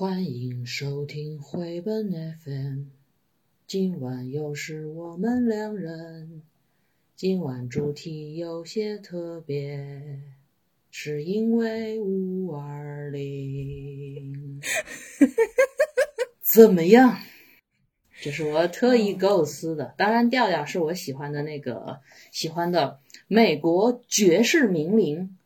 欢迎收听绘本 FM，今晚又是我们两人。今晚主题有些特别，是因为五二零。怎么样？这是我特意构思的。当然，调调是我喜欢的那个喜欢的美国爵士名伶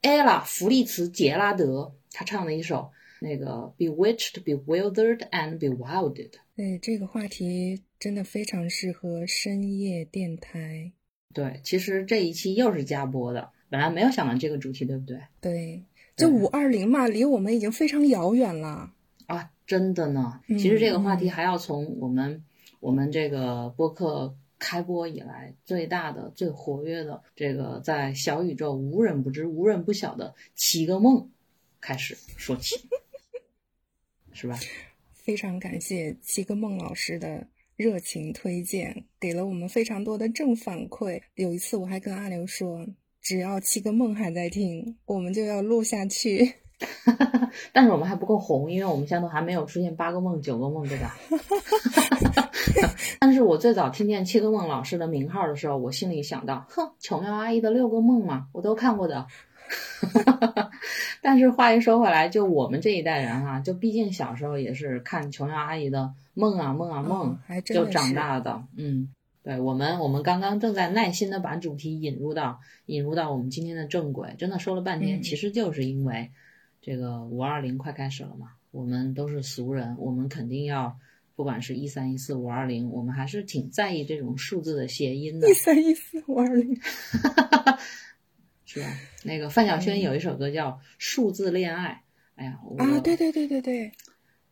艾拉·弗利茨杰拉德，他唱的一首。那个 bewitched, bewildered and bewildered。对这个话题真的非常适合深夜电台。对，其实这一期又是加播的，本来没有想到这个主题，对不对？对，就五二零嘛，离我们已经非常遥远了啊！真的呢。其实这个话题还要从我们我们这个播客开播以来最大的、最活跃的这个在小宇宙无人不知、无人不晓的七个梦开始说起。是吧？非常感谢七个梦老师的热情推荐，给了我们非常多的正反馈。有一次我还跟阿刘说，只要七个梦还在听，我们就要录下去。但是我们还不够红，因为我们现在都还没有出现八个梦、九个梦，对吧？但是我最早听见七个梦老师的名号的时候，我心里想到，哼，巧妙阿姨的六个梦嘛，我都看过的。但是话一说回来，就我们这一代人哈，就毕竟小时候也是看琼瑶阿姨的梦啊梦啊梦，就长大的。嗯，对我们，我们刚刚正在耐心的把主题引入到引入到我们今天的正轨，真的说了半天，其实就是因为这个五二零快开始了嘛，我们都是俗人，我们肯定要不管是一三一四五二零，我们还是挺在意这种数字的谐音的。一三一四五二零。是吧？那个范晓萱有一首歌叫《数字恋爱》。哎呀，啊，对对对对对，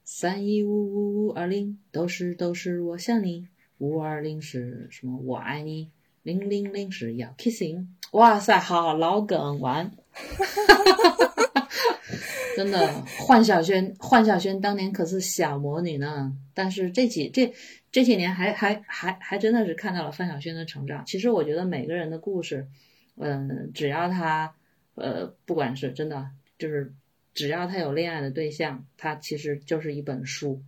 三一五五五二零都是都是我想你，五二零是什么？我爱你，零零零是要 kissing。哇塞，好老梗完，真的，范晓萱，范晓萱当年可是小魔女呢。但是这几这这些年，还还还还真的是看到了范晓萱的成长。其实我觉得每个人的故事。嗯，只要他，呃，不管是真的，就是只要他有恋爱的对象，他其实就是一本书。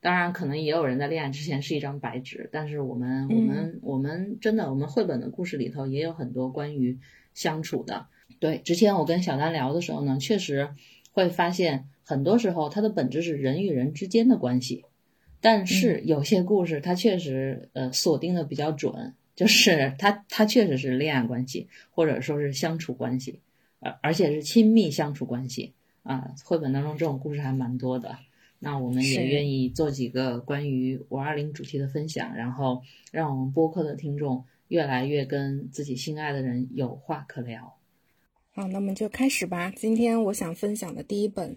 当然，可能也有人在恋爱之前是一张白纸。但是我们，我们，我们真的，我们绘本的故事里头也有很多关于相处的。对，之前我跟小丹聊的时候呢，确实会发现，很多时候它的本质是人与人之间的关系。但是有些故事，它确实呃锁定的比较准。就是他，他确实是恋爱关系，或者说是相处关系，而而且是亲密相处关系啊。绘本当中这种故事还蛮多的，那我们也愿意做几个关于五二零主题的分享，然后让我们播客的听众越来越跟自己心爱的人有话可聊。好，那么就开始吧。今天我想分享的第一本，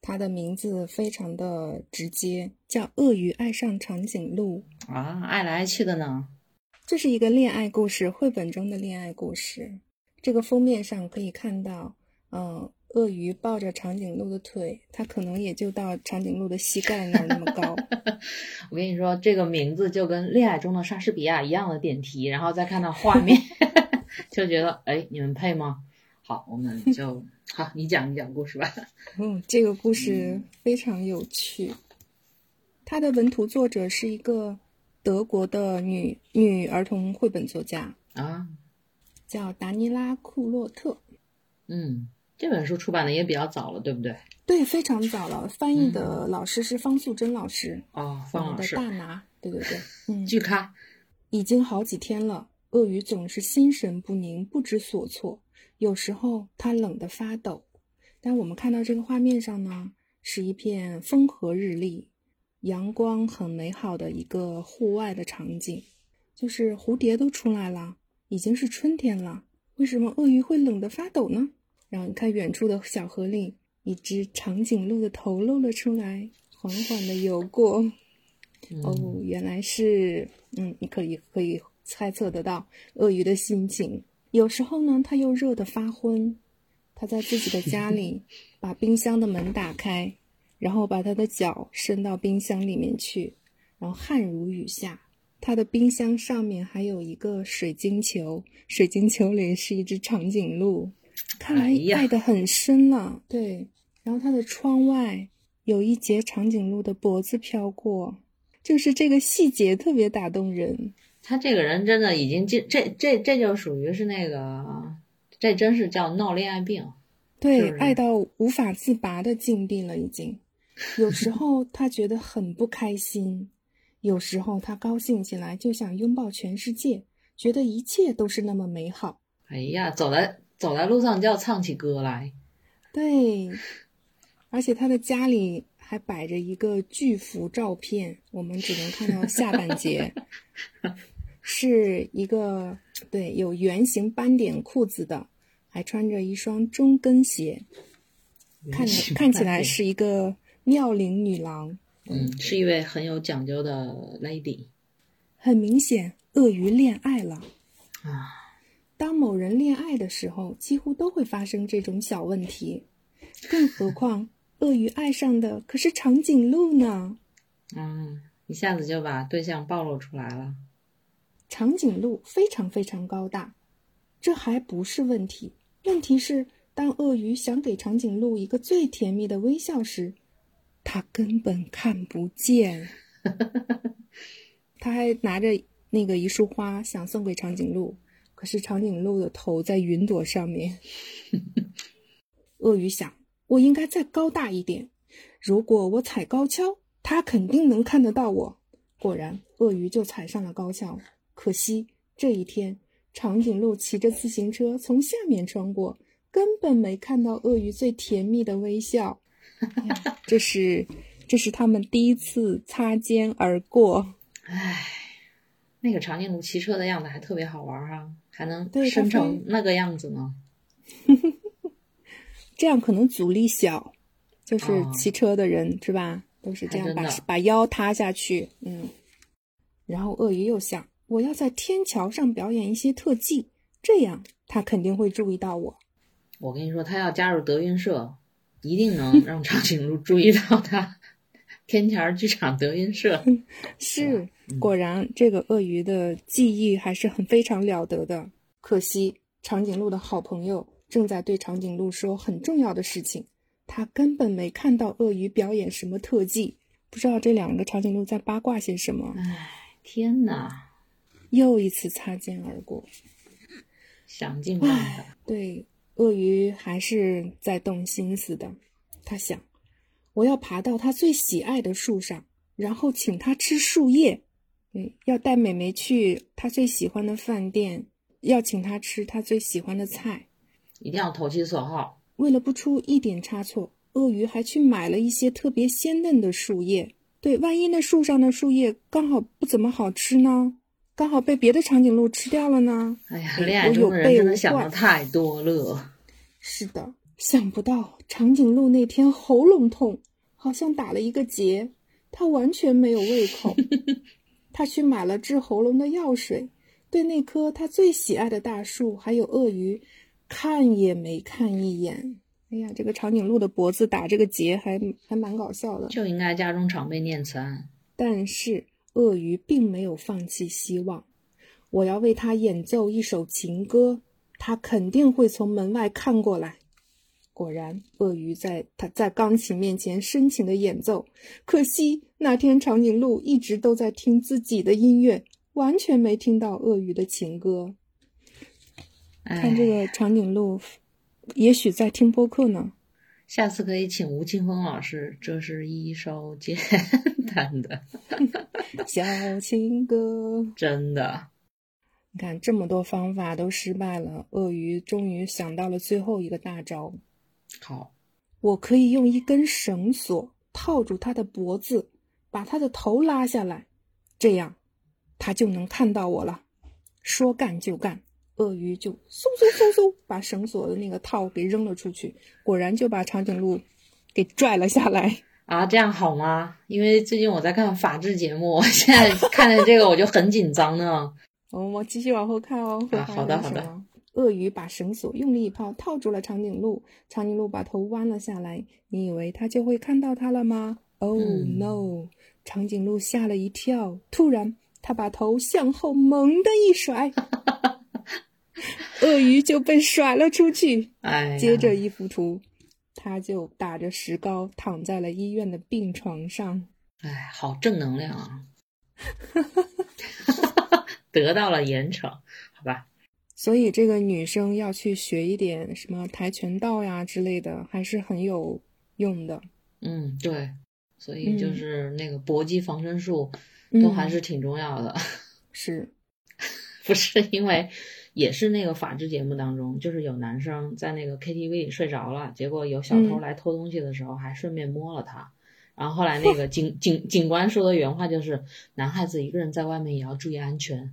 它的名字非常的直接，叫《鳄鱼爱上长颈鹿》啊，爱来爱去的呢。这是一个恋爱故事，绘本中的恋爱故事。这个封面上可以看到，嗯，鳄鱼抱着长颈鹿的腿，它可能也就到长颈鹿的膝盖那儿那么高。我跟你说，这个名字就跟恋爱中的莎士比亚一样的点题，然后再看到画面，就觉得，哎，你们配吗？好，我们就好，你讲你讲故事吧。嗯，这个故事非常有趣。它的文图作者是一个。德国的女女儿童绘本作家啊，叫达尼拉·库洛特。嗯，这本书出版的也比较早了，对不对？对，非常早了。翻译的老师是方素珍老师。哦，方老师。大拿，对对对，嗯。巨咖。已经好几天了，鳄鱼总是心神不宁，不知所措。有时候它冷得发抖。但我们看到这个画面上呢，是一片风和日丽。阳光很美好的一个户外的场景，就是蝴蝶都出来了，已经是春天了。为什么鳄鱼会冷得发抖呢？然后你看远处的小河里，一只长颈鹿的头露了出来，缓缓地游过。哦，原来是，嗯，你可以可以猜测得到鳄鱼的心情。有时候呢，它又热得发昏，它在自己的家里把冰箱的门打开。然后把他的脚伸到冰箱里面去，然后汗如雨下。他的冰箱上面还有一个水晶球，水晶球里是一只长颈鹿，看来爱得很深了。对，然后他的窗外有一节长颈鹿的脖子飘过，就是这个细节特别打动人。他这个人真的已经这这这这就属于是那个，这真是叫闹恋爱病。对，是爱到无法自拔的境地了，已经。有时候他觉得很不开心，有时候他高兴起来就想拥抱全世界，觉得一切都是那么美好。哎呀，走在走在路上就要唱起歌来。对，而且他的家里还摆着一个巨幅照片，我们只能看到下半截，是一个对有圆形斑点裤子的，还穿着一双中跟鞋，看着看起来是一个妙龄女郎。嗯，是一位很有讲究的 lady 很明显，鳄鱼恋爱了。啊。当某人恋爱的时候，几乎都会发生这种小问题，更何况鳄鱼爱上的可是长颈鹿呢？嗯，一下子就把对象暴露出来了。长颈鹿非常非常高大，这还不是问题。问题是，当鳄鱼想给长颈鹿一个最甜蜜的微笑时，它根本看不见。他还拿着那个一束花想送给长颈鹿，可是长颈鹿的头在云朵上面。鳄鱼想，我应该再高大一点，如果我踩高跷，它肯定能看得到我。果然，鳄鱼就踩上了高跷。可惜这一天，长颈鹿骑着自行车从下面穿过，根本没看到鳄鱼最甜蜜的微笑。这是，这是他们第一次擦肩而过。唉，那个长颈鹿骑车的样子还特别好玩哈、还能生成那个样子呢。这样可能阻力小，就是哦骑车的人、是吧？都是这样把把腰塌下去，嗯。然后鳄鱼又想，我要在天桥上表演一些特技，这样他肯定会注意到我。我跟你说，他要加入德云社，一定能让长颈鹿注意到他。天桥剧场德云社，是，嗯果然这个鳄鱼的记忆还是很非常了得的。可惜长颈鹿的好朋友正在对长颈鹿说很重要的事情，他根本没看到鳄鱼表演什么特技，不知道这两个长颈鹿在八卦些什么。唉，天哪，又一次擦肩而过。想尽办法。对，鳄鱼还是在动心思的。他想，我要爬到他最喜爱的树上，然后请他吃树叶。嗯，要带美美去他最喜欢的饭店，要请他吃他最喜欢的菜。一定要投其所好。为了不出一点差错，鳄鱼还去买了一些特别鲜嫩的树叶。对，万一那树上的树叶刚好不怎么好吃呢？刚好被别的长颈鹿吃掉了呢？哎呀，哎恋爱我中的人有备无真的想的太多了。是的，想不到长颈鹿那天喉咙痛，好像打了一个结，它完全没有胃口。它去买了治喉咙的药水，对那棵它最喜爱的大树还有鳄鱼，看也没看一眼。哎呀，这个长颈鹿的脖子打这个结还还蛮搞笑的。就应该家中常备念慈庵。但是鳄鱼并没有放弃希望，我要为它演奏一首情歌，它肯定会从门外看过来。果然，鳄鱼在它在钢琴面前深情的演奏。可惜那天长颈鹿一直都在听自己的音乐，完全没听到鳄鱼的情歌。看这哎，个长颈鹿，也许在听播客呢。下次可以请吴青峰老师。这是一首简单的，小情歌。真的。你看这么多方法都失败了，鳄鱼终于想到了最后一个大招。好，我可以用一根绳索套住它的脖子，把它的头拉下来，这样它就能看到我了。说干就干，鳄鱼就嗖嗖嗖嗖把绳索的那个套给扔了出去，果然就把长颈鹿给拽了下来。啊，这样好吗？因为最近我在看法制节目，我现在看见这个我就很紧张呢。我们继续往后看哦。会啊发好的好的。鳄鱼把绳索用力一抛，套住了长颈鹿。长颈鹿把头弯了下来。你以为它就会看到它了吗？Oh 嗯 no！长颈鹿吓了一跳。突然，它把头向后猛地一甩，鳄鱼就被甩了出去。哎，接着一幅图，他就打着石膏躺在了医院的病床上。哎，好正能量啊！得到了严惩，好吧。所以这个女生要去学一点什么跆拳道呀之类的，还是很有用的。嗯，对。所以就是那个搏击防身术，都还是挺重要的。是，不是因为也是那个法制节目当中，就是有男生在那个 KTV 里睡着了，结果有小偷来偷东西的时候，还顺便摸了他。然后后来那个警 警警官说的原话就是：“男孩子一个人在外面也要注意安全。”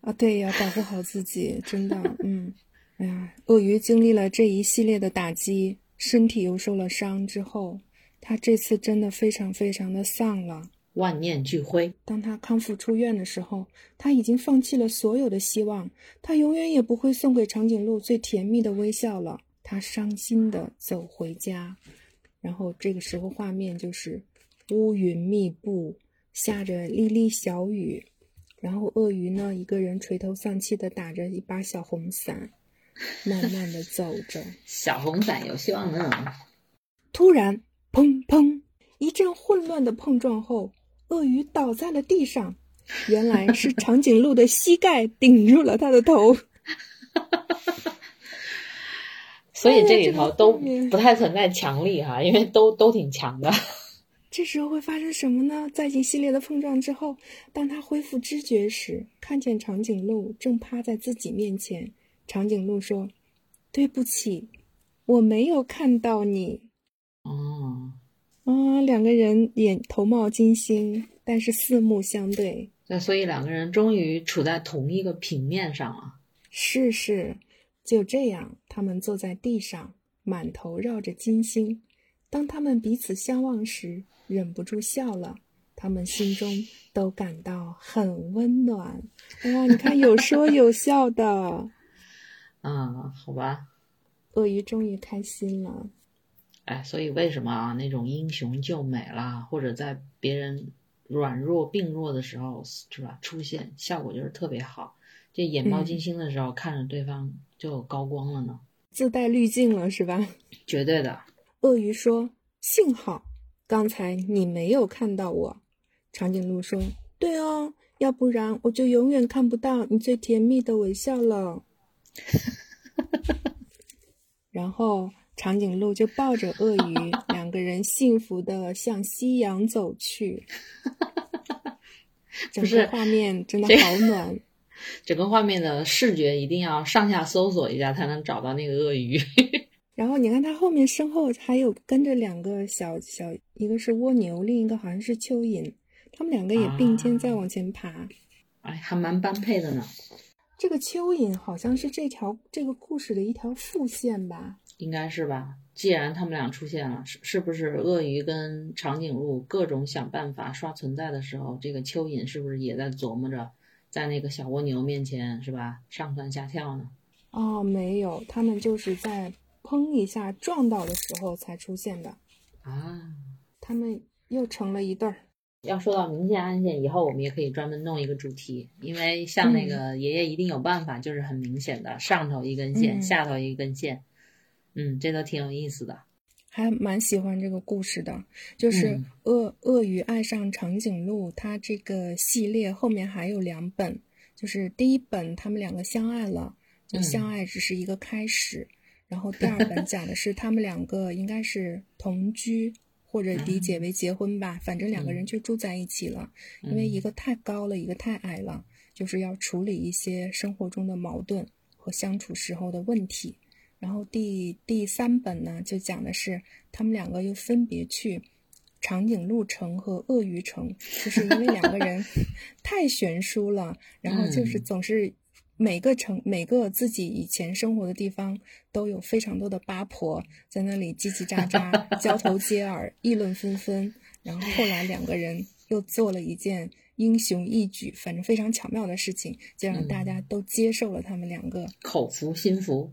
啊，对，要保护好自己，真的。嗯，哎呀，鳄鱼经历了这一系列的打击，身体又受了伤之后。他这次真的非常非常的丧了，万念俱灰。当他康复出院的时候，他已经放弃了所有的希望，他永远也不会送给长颈鹿最甜蜜的微笑了。他伤心的走回家，然后这个时候画面就是乌云密布，下着沥沥小雨，然后鳄鱼呢一个人垂头丧气的打着一把小红伞，慢慢的走着。小红伞有希望呢。突然。砰砰！一阵混乱的碰撞后，鳄鱼倒在了地上。原来是长颈鹿的膝盖顶住了它的头。所以这里头都不太存在强力哈，因为都都挺强的。这时候会发生什么呢？在一系列的碰撞之后，当他恢复知觉时，看见长颈鹿正趴在自己面前。长颈鹿说：“对不起，我没有看到你。”哦，啊，两个人眼头冒金星，但是四目相对。那所以两个人终于处在同一个平面上了。是是，就这样，他们坐在地上，满头绕着金星。当他们彼此相望时，忍不住笑了。他们心中都感到很温暖。哎呀，你看，有说有笑的。啊，好吧。鳄鱼终于开心了。哎，所以为什么啊？那种英雄救美啦，或者在别人软弱病弱的时候，是吧？出现效果就是特别好。这眼冒金星的时候，看着对方就有高光了呢，自带滤镜了，是吧？绝对的。鳄鱼说：“幸好刚才你没有看到我。”长颈鹿说：“对哦，要不然我就永远看不到你最甜蜜的微笑了。”然后。长颈鹿就抱着鳄鱼，两个人幸福的向夕阳走去。整个画面真的好暖。整个画面的视觉一定要上下搜索一下才能找到那个鳄鱼。然后你看它后面身后还有跟着两个小小，一个是蜗牛，另一个好像是蚯蚓，他们两个也并肩在往前爬。哎，还蛮般配的呢。这个蚯蚓好像是这条这个故事的一条副线吧。应该是吧。既然他们俩出现了，是是不是鳄鱼跟长颈鹿各种想办法刷存在的时候，这个蚯蚓是不是也在琢磨着，在那个小蜗牛面前是吧，上蹿下跳呢？哦，没有，他们就是在砰一下撞到的时候才出现的。啊，他们又成了一对儿。要说到明线暗线，以后我们也可以专门弄一个主题，因为像那个爷爷一定有办法，就是很明显的，上头一根线，下头一根线。嗯，这都挺有意思的，还蛮喜欢这个故事的。就是鳄鳄鱼爱上长颈鹿，它这个系列后面还有两本，就是第一本他们两个相爱了，就相爱只是一个开始。然后第二本讲的是他们两个应该是同居或者理解为结婚吧，反正两个人就住在一起了，因为一个太高了，一个太矮了，就是要处理一些生活中的矛盾和相处时候的问题。然后第第三本呢，就讲的是他们两个又分别去长颈鹿城和鳄鱼城，就是因为两个人 太悬殊了，然后就是总是每个城每个自己以前生活的地方都有非常多的八婆在那里叽叽喳喳、交头接耳、议论纷纷。然后后来两个人又做了一件英雄义举，反正非常巧妙的事情，就让大家都接受了他们两个，口服心服。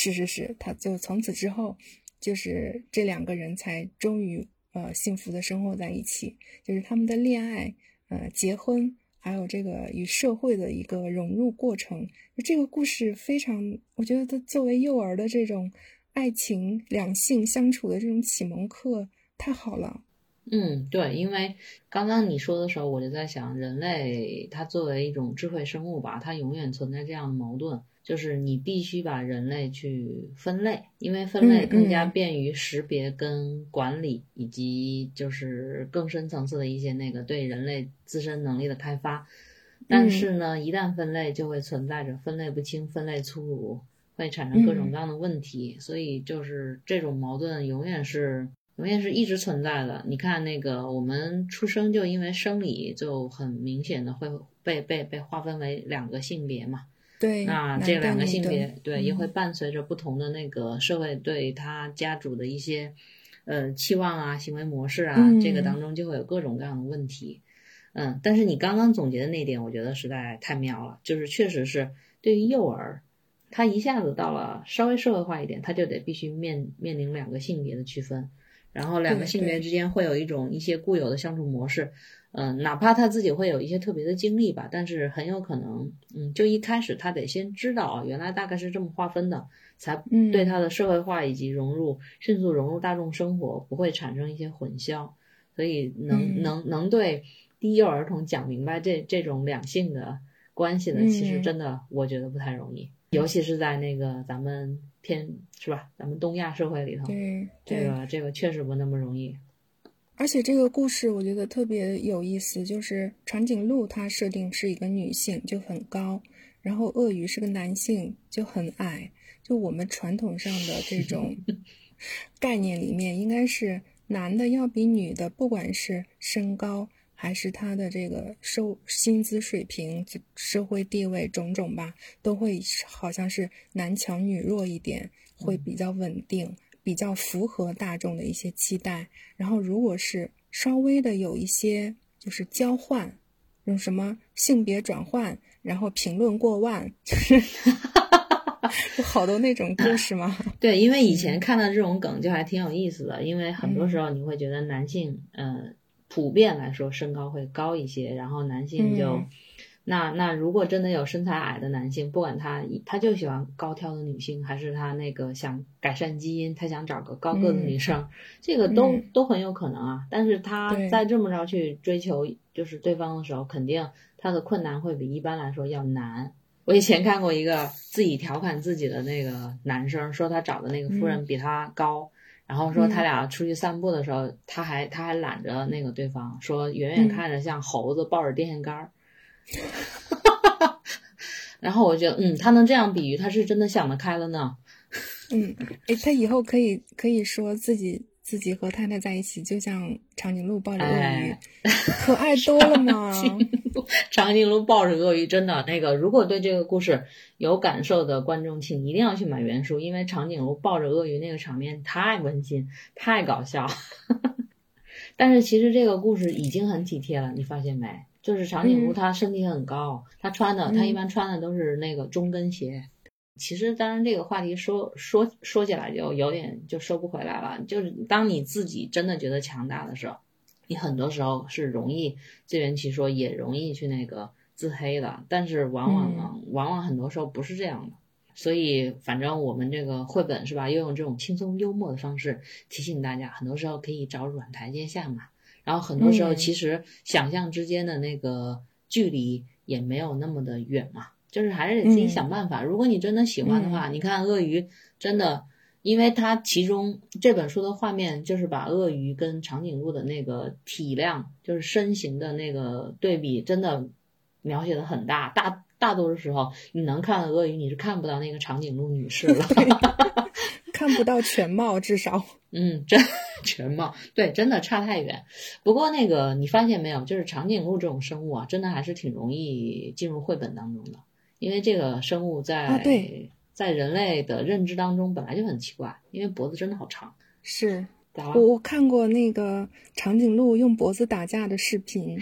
是是是，他就从此之后，就是这两个人才终于呃幸福的生活在一起，就是他们的恋爱、呃结婚，还有这个与社会的一个融入过程。这个故事非常，我觉得它作为幼儿的这种爱情、两性相处的这种启蒙课，太好了。嗯，对，因为刚刚你说的时候，我就在想，人类它作为一种智慧生物吧，它永远存在这样的矛盾，就是你必须把人类去分类，因为分类更加便于识别跟管理，以及就是更深层次的一些那个对人类自身能力的开发。但是呢，一旦分类，就会存在着分类不清、分类粗鲁，会产生各种各样的问题。所以就是这种矛盾永远是。永远是一直存在的。你看，那个我们出生就因为生理就很明显的会被被被划分为两个性别嘛。对。那这两个性别，对，也会伴随着不同的那个社会对他家主的一些呃期望啊、行为模式啊，这个当中就会有各种各样的问题。嗯，但是你刚刚总结的那点，我觉得实在太妙了，就是确实是对于幼儿，他一下子到了稍微社会化一点，他就得必须面面临两个性别的区分。然后两个性别之间会有一种一些固有的相处模式，嗯，哪怕他自己会有一些特别的经历吧，但是很有可能，嗯，就一开始他得先知道啊，原来大概是这么划分的，才对他的社会化以及融入迅速融入大众生活不会产生一些混淆，所以能能能对低幼儿童讲明白这这种两性的关系的，其实真的我觉得不太容易，尤其是在那个咱们。偏是吧？咱们东亚社会里头，对这个这个确实不那么容易。而且这个故事我觉得特别有意思，就是长颈鹿它设定是一个女性就很高，然后鳄鱼是个男性就很矮。就我们传统上的这种 概念里面，应该是男的要比女的，不管是身高。还是他的这个收薪资水平、社会地位种种吧，都会好像是男强女弱一点，会比较稳定，比较符合大众的一些期待。然后，如果是稍微的有一些就是交换，用什么性别转换，然后评论过万，就是 有好多那种故事吗？对，因为以前看到这种梗就还挺有意思的，因为很多时候你会觉得男性，嗯。普遍来说，身高会高一些，然后男性就，那那如果真的有身材矮的男性，不管他他就喜欢高挑的女性，还是他那个想改善基因，他想找个高个子女生，这个都都很有可能啊。但是他在这么着去追求就是对方的时候，肯定他的困难会比一般来说要难。我以前看过一个自己调侃自己的那个男生，说他找的那个夫人比他高。然后说他俩出去散步的时候，他还他还揽着那个对方，说远远看着像猴子抱着电线杆儿。然后我觉得，嗯，他能这样比喻，他是真的想得开了呢。嗯，哎，他以后可以可以说自己。自己和太太在一起，就像长颈鹿抱着鳄鱼，可爱多了嘛。长颈鹿抱着鳄鱼，真的那个，如果对这个故事有感受的观众，请一定要去买原书，因为长颈鹿抱着鳄鱼那个场面太温馨、太搞笑。但是其实这个故事已经很体贴了，你发现没？就是长颈鹿它身体很高，它穿的它一般穿的都是那个中跟鞋。其实，当然，这个话题说说说起来就有点就收不回来了。就是当你自己真的觉得强大的时候，你很多时候是容易自圆其说，也容易去那个自黑的。但是往往呢，往往很多时候不是这样的。所以，反正我们这个绘本是吧，又用这种轻松幽默的方式提醒大家，很多时候可以找软台阶下嘛。然后，很多时候其实想象之间的那个距离也没有那么的远嘛。就是还是得自己想办法。如果你真的喜欢的话，你看鳄鱼真的，因为它其中这本书的画面就是把鳄鱼跟长颈鹿的那个体量，就是身形的那个对比，真的描写的很大。大大多数时候，你能看到鳄鱼，你是看不到那个长颈鹿女士了，看不到全貌，至少，嗯，真 全貌对，真的差太远。不过那个你发现没有，就是长颈鹿这种生物啊，真的还是挺容易进入绘本当中的。因为这个生物在在人类的认知当中本来就很奇怪，因为脖子真的好长。是，我我看过那个长颈鹿用脖子打架的视频，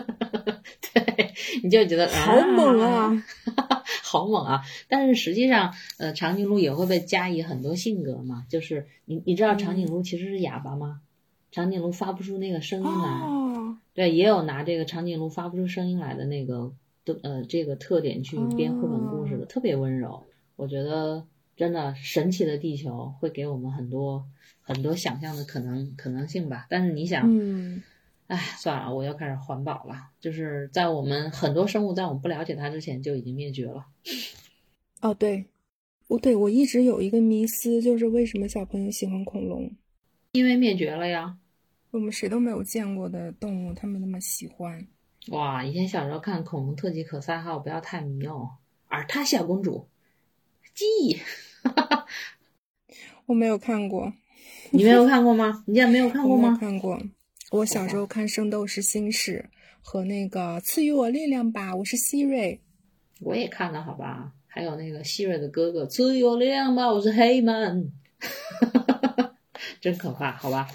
对，你就觉得 好猛啊，好猛啊！但是实际上，呃，长颈鹿也会被加以很多性格嘛。就是你你知道长颈鹿其实是哑巴吗？长颈鹿发不出那个声音来，对，也有拿这个长颈鹿发不出声音来的那个。呃，这个特点去编绘本故事的特别温柔，我觉得真的神奇的地球会给我们很多很多想象的可能可能性吧。但是你想，嗯哎，算了，我要开始环保了。就是在我们很多生物在我们不了解它之前就已经灭绝了。哦，对，我对我一直有一个迷思，就是为什么小朋友喜欢恐龙？因为灭绝了呀。我们谁都没有见过的动物，他们那么喜欢。哇，以前小时候看恐龙特辑可赛号，不要太迷哦。尔塔小公主，记忆，我没有看过，你没有看过吗？你竟然没有看过 吗？看过。我小时候看《圣斗士星矢》和那个《赐予我力量吧》，我是希瑞。我也看了，好吧。还有那个希瑞的哥哥，赐予我力量吧，我是黑门，真可怕，好吧。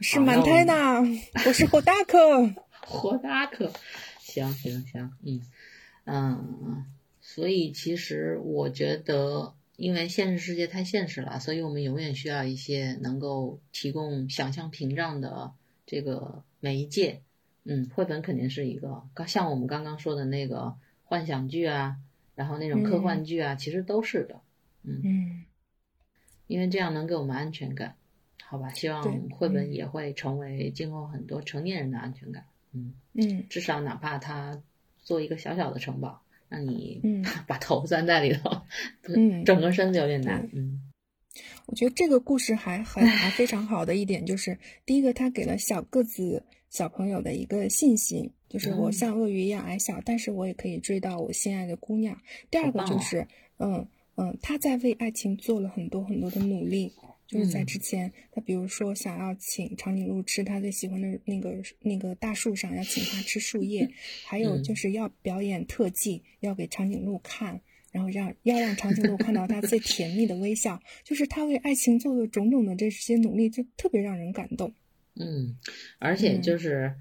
是满胎的，我是火大克。火大可，行行行，嗯嗯，所以其实我觉得，因为现实世界太现实了，所以我们永远需要一些能够提供想象屏障的这个媒介。嗯，绘本肯定是一个，刚像我们刚刚说的那个幻想剧啊，然后那种科幻剧啊，其实都是的。嗯，嗯，因为这样能给我们安全感，好吧？希望绘本也会成为今后很多成年人的安全感。嗯。嗯至少哪怕他做一个小小的城堡，让你嗯 把头钻在里头，嗯整个身子有点难。嗯我觉得这个故事还很还 非常好的一点就是，第一个，它给了小个子小朋友的一个信心，就是我嗯像鳄鱼一样矮小，但是我也可以追到我心爱的姑娘。第二个就是，嗯嗯，他在为爱情做了很多很多的努力。就是在嗯之前，他比如说想要请长颈鹿吃他最喜欢的那个那个大树上，要请他吃树叶，还有嗯就是要表演特技，要给长颈鹿看，然后让要让长颈鹿看到他最甜蜜的微笑，就是他为爱情做的种种的这些努力，就特别让人感动。嗯，而且嗯就是，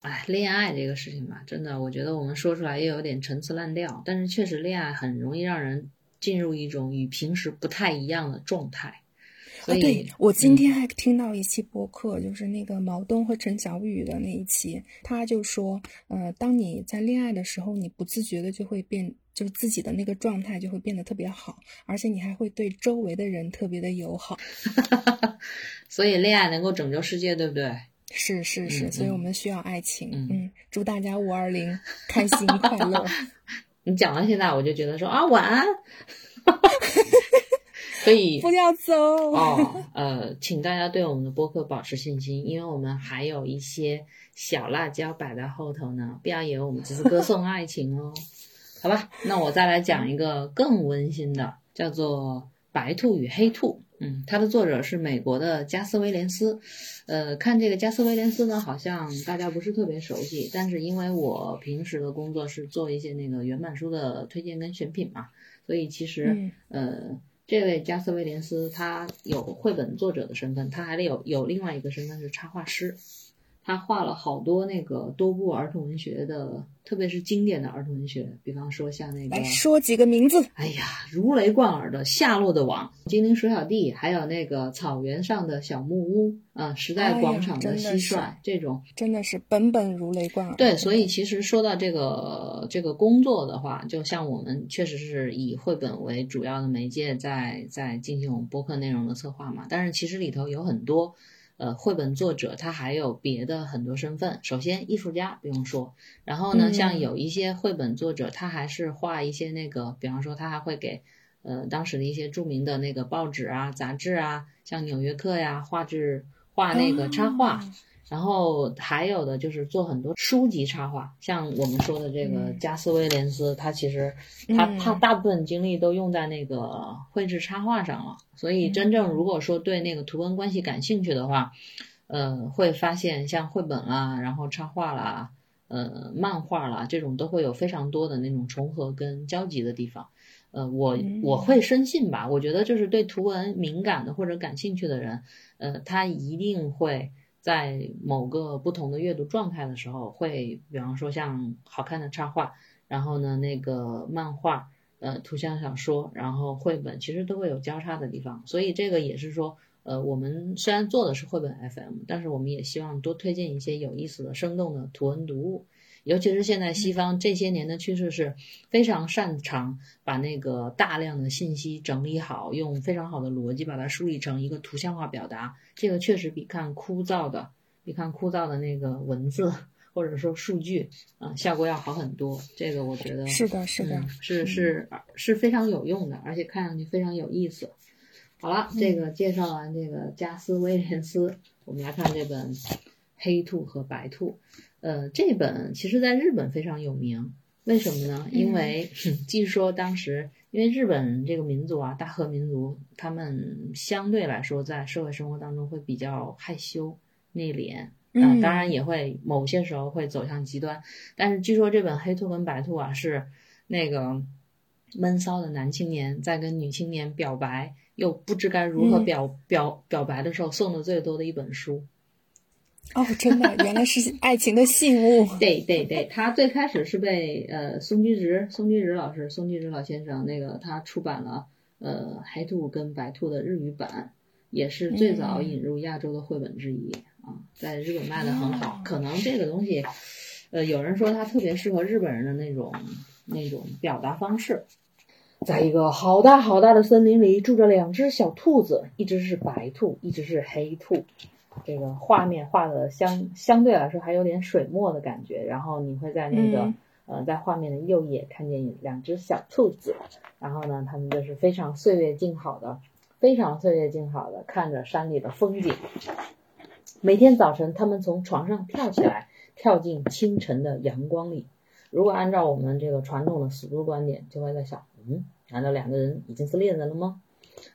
哎，恋爱这个事情吧，真的，我觉得我们说出来又有点陈词滥调，但是确实恋爱很容易让人进入一种与平时不太一样的状态。所啊，对我今嗯天还听到一期播客，就是那个毛东和陈小雨的那一期，他就说，呃，当你在恋爱的时候，你不自觉的就会变，就是自己的那个状态就会变得特别好，而且你还会对周围的人特别的友好。所以恋爱能够拯救世界，对不对？是是是，嗯所以我嗯们需要爱情。嗯嗯，祝大家五二零开心快乐。你讲到现在，我就觉得说啊，晚安。所以 不要走。哦，呃，请大家对我们的播客保持信心，因为我们还有一些小辣椒摆在后头呢。不要以为我们只是歌颂爱情哦，好吧？那我再来讲一个更温馨的，叫做《白兔与黑兔》。嗯，它的作者是美国的加斯威廉斯。呃，看这个加斯威廉斯呢，好像大家不是特别熟悉，但是因为我平时的工作是做一些那个原版书的推荐跟选品嘛，所以其实、嗯呃，这位加斯威廉斯他有绘本作者的身份，他还得有有另外一个身份是插画师。他画了好多那个多部儿童文学的，特别是经典的儿童文学，比方说像那个来说几个名字。哎呀，如雷贯耳的《夏洛的网》、《精灵鼠小弟》，还有那个草原上的小木屋，啊、时代广场的蟋蟀，这种真的是本本如雷贯耳。对，所以其实说到这个这个工作的话，就像我们确实是以绘本为主要的媒介在在进行我们播客内容的策划嘛，但是其实里头有很多。呃，绘本作者他还有别的很多身份。首先，艺术家不用说，然后呢，嗯像有一些绘本作者，他还是画一些那个，比方说他还会给呃当时的一些著名的那个报纸啊、杂志啊，像《纽约客》呀，画制画那个插画。哦然后还有的就是做很多书籍插画，像我们说的这个嗯加斯威廉斯，他其实他嗯他大部分精力都用在那个绘制插画上了。所以真正如果说对那个图文关系感兴趣的话，呃，会发现像绘本啦，然后插画啦，呃，漫画啦，这种都会有非常多的那种重合跟交集的地方。呃，我嗯我会深信吧，我觉得就是对图文敏感的或者感兴趣的人，呃，他一定会。在某个不同的阅读状态的时候，会比方说像好看的插画，然后呢那个漫画，呃图像小说，然后绘本，其实都会有交叉的地方。所以这个也是说，呃，我们虽然做的是绘本 FM，但是我们也希望多推荐一些有意思的、生动的图文读物。尤其是现在西方这些年的趋势是非常擅长把那个大量的信息整理好，用非常好的逻辑把它梳理成一个图像化表达。这个确实比看枯燥的、比看枯燥的那个文字或者说数据啊、效果要好很多。这个我觉得是的，是的，嗯、是是是非常有用的，而且看上去非常有意思。好了，这个介绍完这个加斯威廉斯，我们来看这本《黑兔和白兔》。呃，这本其实在日本非常有名，为什么呢？因为 据说当时，因为日本这个民族啊，大和民族，他们相对来说在社会生活当中会比较害羞、内敛。啊，当然也会某些时候会走向极端，但是据说这本《黑兔跟白兔》啊，是那个闷骚的男青年在跟女青年表白，又不知该如何表、表表白的时候送的最多的一本书。哦，真的，原来是爱情的信物。对对对，他最开始是被呃松居直松居直老师松居直老先生那个他出版了呃黑兔跟白兔的日语版，也是最早引入亚洲的绘本之一、啊，在日本卖的很好。可能这个东西，呃，有人说它特别适合日本人的那种那种表达方式。在一个好大好大的森林里，住着两只小兔子，一只是白兔，一只是黑兔。这个画面画的相相对来说还有点水墨的感觉，然后你会在那个、嗯呃在画面的右眼看见两只小兔子，然后呢，它们就是非常岁月静好的，非常岁月静好的看着山里的风景。每天早晨，它们从床上跳起来，跳进清晨的阳光里。如果按照我们这个传统的死猪观点，就会在想，嗯，难道两个人已经是恋人了吗？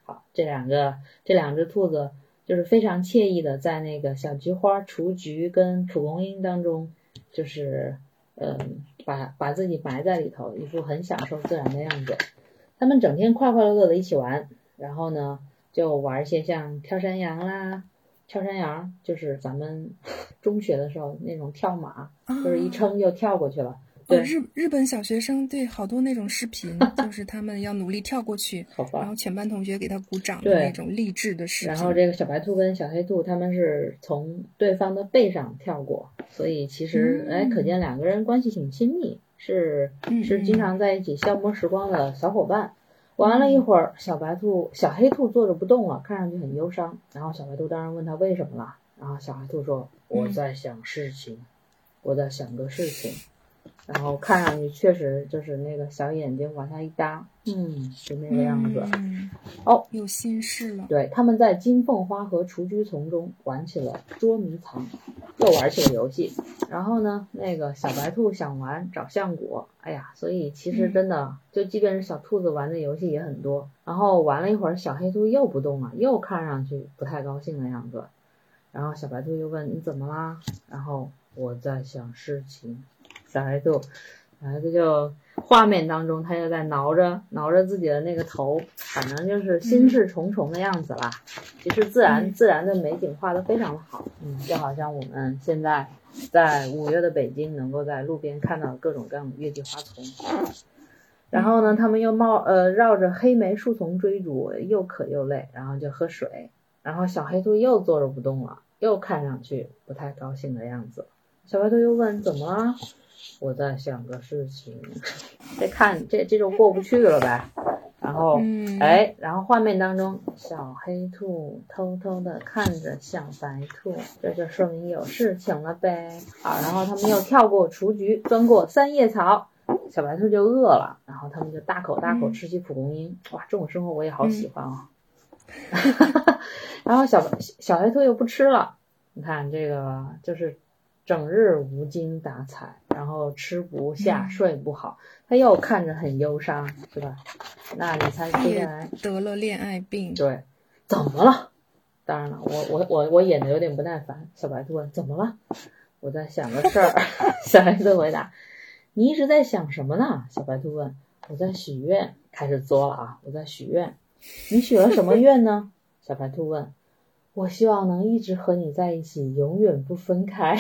好，这两个这两只兔子就是非常惬意的在那个小菊花、雏菊跟蒲公英当中，就是嗯，把把自己埋在里头，一副很享受自然的样子。他们整天快快乐乐的一起玩，然后呢，就玩一些像跳山羊啦。跳山羊就是咱们 中学的时候那种跳马，就是一撑就跳过去了。对，哦、日日本小学生对好多那种视频，就是他们要努力跳过去，好吧然后全班同学给他鼓掌的那种励志的视频。然后这个小白兔跟小黑兔他们是从对方的背上跳过，所以其实、嗯、哎，可见两个人关系挺亲密，是嗯是经常在一起消磨时光的小伙伴。玩了一会儿，小白兔、小黑兔坐着不动了，看上去很忧伤。然后小白兔当然问他为什么了，然后小黑兔说：“我在想事情，我在想个事情。”然后看上去确实就是那个小眼睛往下一搭，嗯，是那个样子。嗯、哦，有心事了。对，他们在金凤花和雏菊丛中玩起了捉迷藏，又玩起了游戏。然后呢，那个小白兔想玩找橡果，哎呀，所以其实真的、嗯、就即便是小兔子玩的游戏也很多。然后玩了一会儿，小黑兔又不动了，又看上去不太高兴的样子。然后小白兔又问你怎么啦？然后我在想事情。小黑兔，小黑兔就画面当中，他就在挠着挠着自己的那个头，反正就是心事重重的样子啦。其实自然、嗯、自然的美景画的非常的好，嗯，就好像我们现在在五月的北京，能够在路边看到各种各样的月季花丛。然后呢，他们又冒呃绕着黑莓树丛追逐，又渴又累，然后就喝水。然后小黑兔又坐着不动了，又看上去不太高兴的样子。小白兔又问怎么了？我在想个事情，这看这这就过不去了呗。然后，嗯、哎，然后画面当中，小黑兔偷偷的看着小白兔，这就说明有事情了呗。好，然后他们又跳过雏菊，钻过三叶草，小白兔就饿了，然后他们就大口大口吃起蒲公英。嗯、哇，这种生活我也好喜欢哦。嗯、然后小小黑兔又不吃了，你看这个就是。整日无精打采，然后吃不下，嗯、睡不好，他又看着很忧伤，是吧？那你猜接下来得了恋爱病？对，怎么了？当然了，我我我我演的有点不耐烦。小白兔问：“怎么了？”我在想个事儿。小白兔回答：“你一直在想什么呢？”小白兔问：“我在许愿。”开始作了啊！我在许愿。你许了什么愿呢？小白兔问：“我希望能一直和你在一起，永远不分开。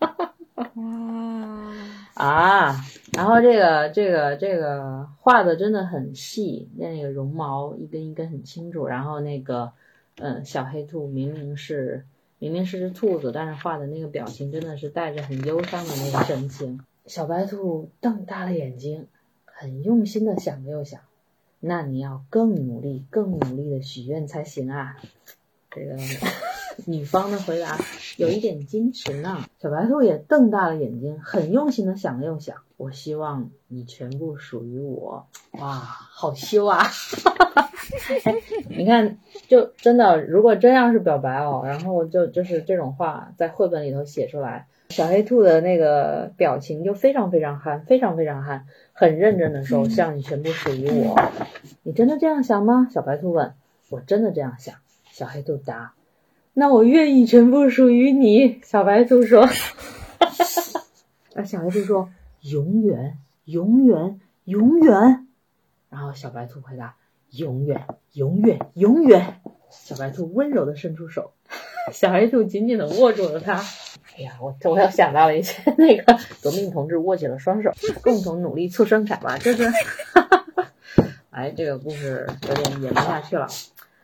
”哇啊！然后这个这个这个画的真的很细，那个绒毛一根一根很清楚。然后那个嗯，小黑兔明明是明明是只兔子，但是画的那个表情真的是带着很忧伤的那个神情。小白兔瞪大了眼睛，很用心的想了又想，那你要更努力、更努力的许愿才行啊。这个女方的回答有一点矜持呢。小白兔也瞪大了眼睛，很用心的想了又想，我希望你全部属于我。哇，好羞啊！你看，就真的，如果真要是表白哦，然后就就是这种话在绘本里头写出来，小黑兔的那个表情就非常非常憨，非常非常憨，很认真的说：“我希望你全部属于我。”你真的这样想吗？小白兔问。我真的这样想。小黑兔答。那我愿意全部属于你。小白兔说。啊，小白兔说：“永远，永远，永远。”然后小白兔回答。永远，永远，永远！小白兔温柔的伸出手，小白兔紧紧的握住了它。哎呀，我我又想到了一些那个革命同志握起了双手，共同努力促生产吧，就是。哎，这个故事有点演不下去了。